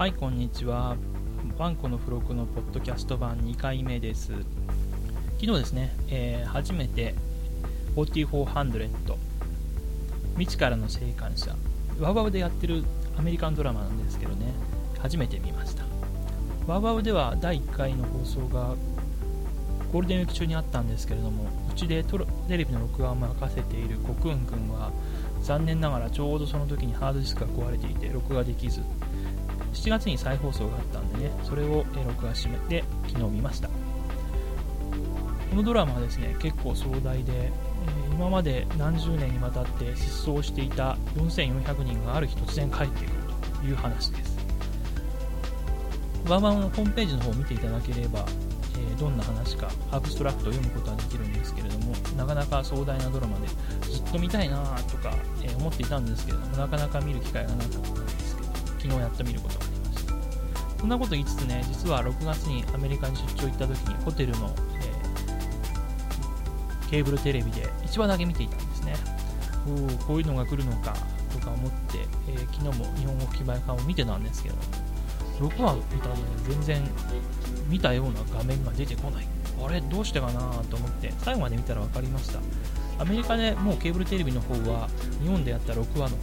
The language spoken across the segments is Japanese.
はいこんにちは。ワンコの付録のポッドキャスト版2回目です。昨日ですね、えー、初めて4400未知からの生還者ワウワウでやってるアメリカンドラマなんですけどね初めて見ました。ワウワウでは第1回の放送がゴールデンウィーク中にあったんですけれどもうちでテレビの録画を任せているコクン君は残念ながらちょうどその時にハードディスクが壊れていて録画できず7月に再放送があったんでねそれを録画して昨日見ました。このドラマはですね結構壮大で今まで何十年にわたって失踪していた4400人がある日突然帰ってくるという話です。ワンワンのホームページの方を見ていただければ、えどんな話かアブストラクトを読むことができるんですけれどもなかなか壮大なドラマでずっと見たいなとか、え思っていたんですけれどもなかなか見る機会がなかったです。けど昨日やっと見ることができました。そんなこと言いつつね実は6月にアメリカに出張行った時にホテルの、えー、ケーブルテレビで1話だけ見ていたんですね。おおこういうのが来るのかとか思って、えー、昨日も日本語吹き替え版を見てたんですけど6話見たので全然見たような画面が出てこない。あれどうしてかなと思って最後まで見たら分かりました。アメリカでもうケーブルテレビの方は日本でやった6話の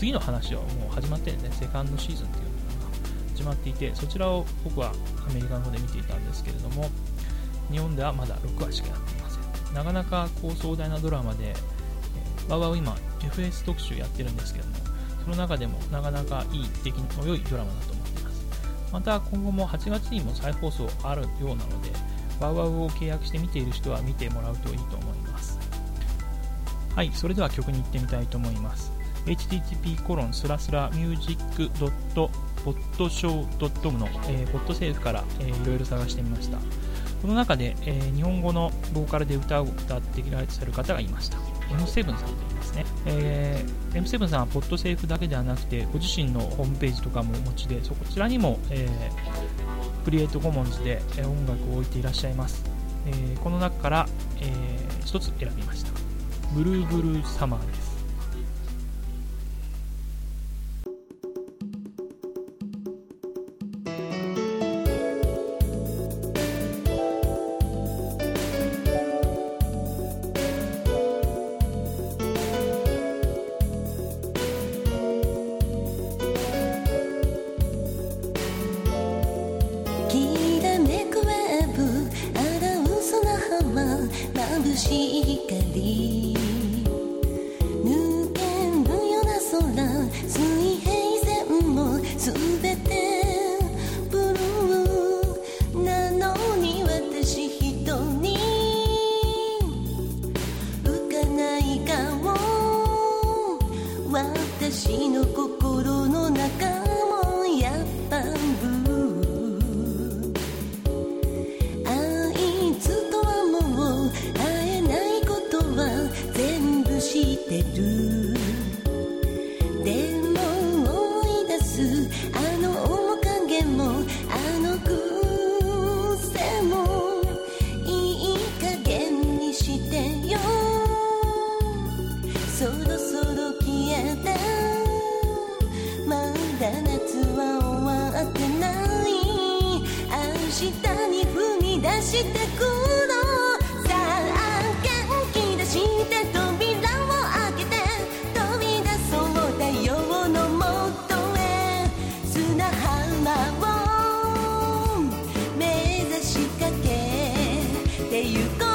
次の話はもう始まってる、ね、セカンドシーズンっていうのが始まっていてそちらを僕はアメリカの方で見ていたんですけれども日本ではまだ6話しかやっていません。なかなかこう壮大なドラマで、えー、わわ今 FS 特集やってるんですけどもその中でもなかなかいい出来の良いドラマだと思っています。また今後も8月にも再放送あるようなのでワウワウを契約して見ている人は見てもらうといいと思います。はいそれでは曲に行ってみたいと思います。Http コロンスラスラミュージックドットポッドショー .com の、えー、ポッドセーフから、えー、いろいろ探してみました。この中で、えー、日本語のボーカルで歌を歌っていらっしゃる方がいました。M7 さんと言いますね、えー、M7 さんはポッドセーフだけではなくてご自身のホームページとかもお持ちでそこちらにも、えー、クリエイトコモンズで音楽を置いていらっしゃいます、えー、この中から、えー、一つ選びました。ブルーブルーサマーです。抜けるような空水平線も全てブルーなのに私る。でも思い出すあの面影もあの癖もいい加減にしてよそろそろ消えたまだ夏は終わってない明日に踏み出してく浜を目指しかけてゆこう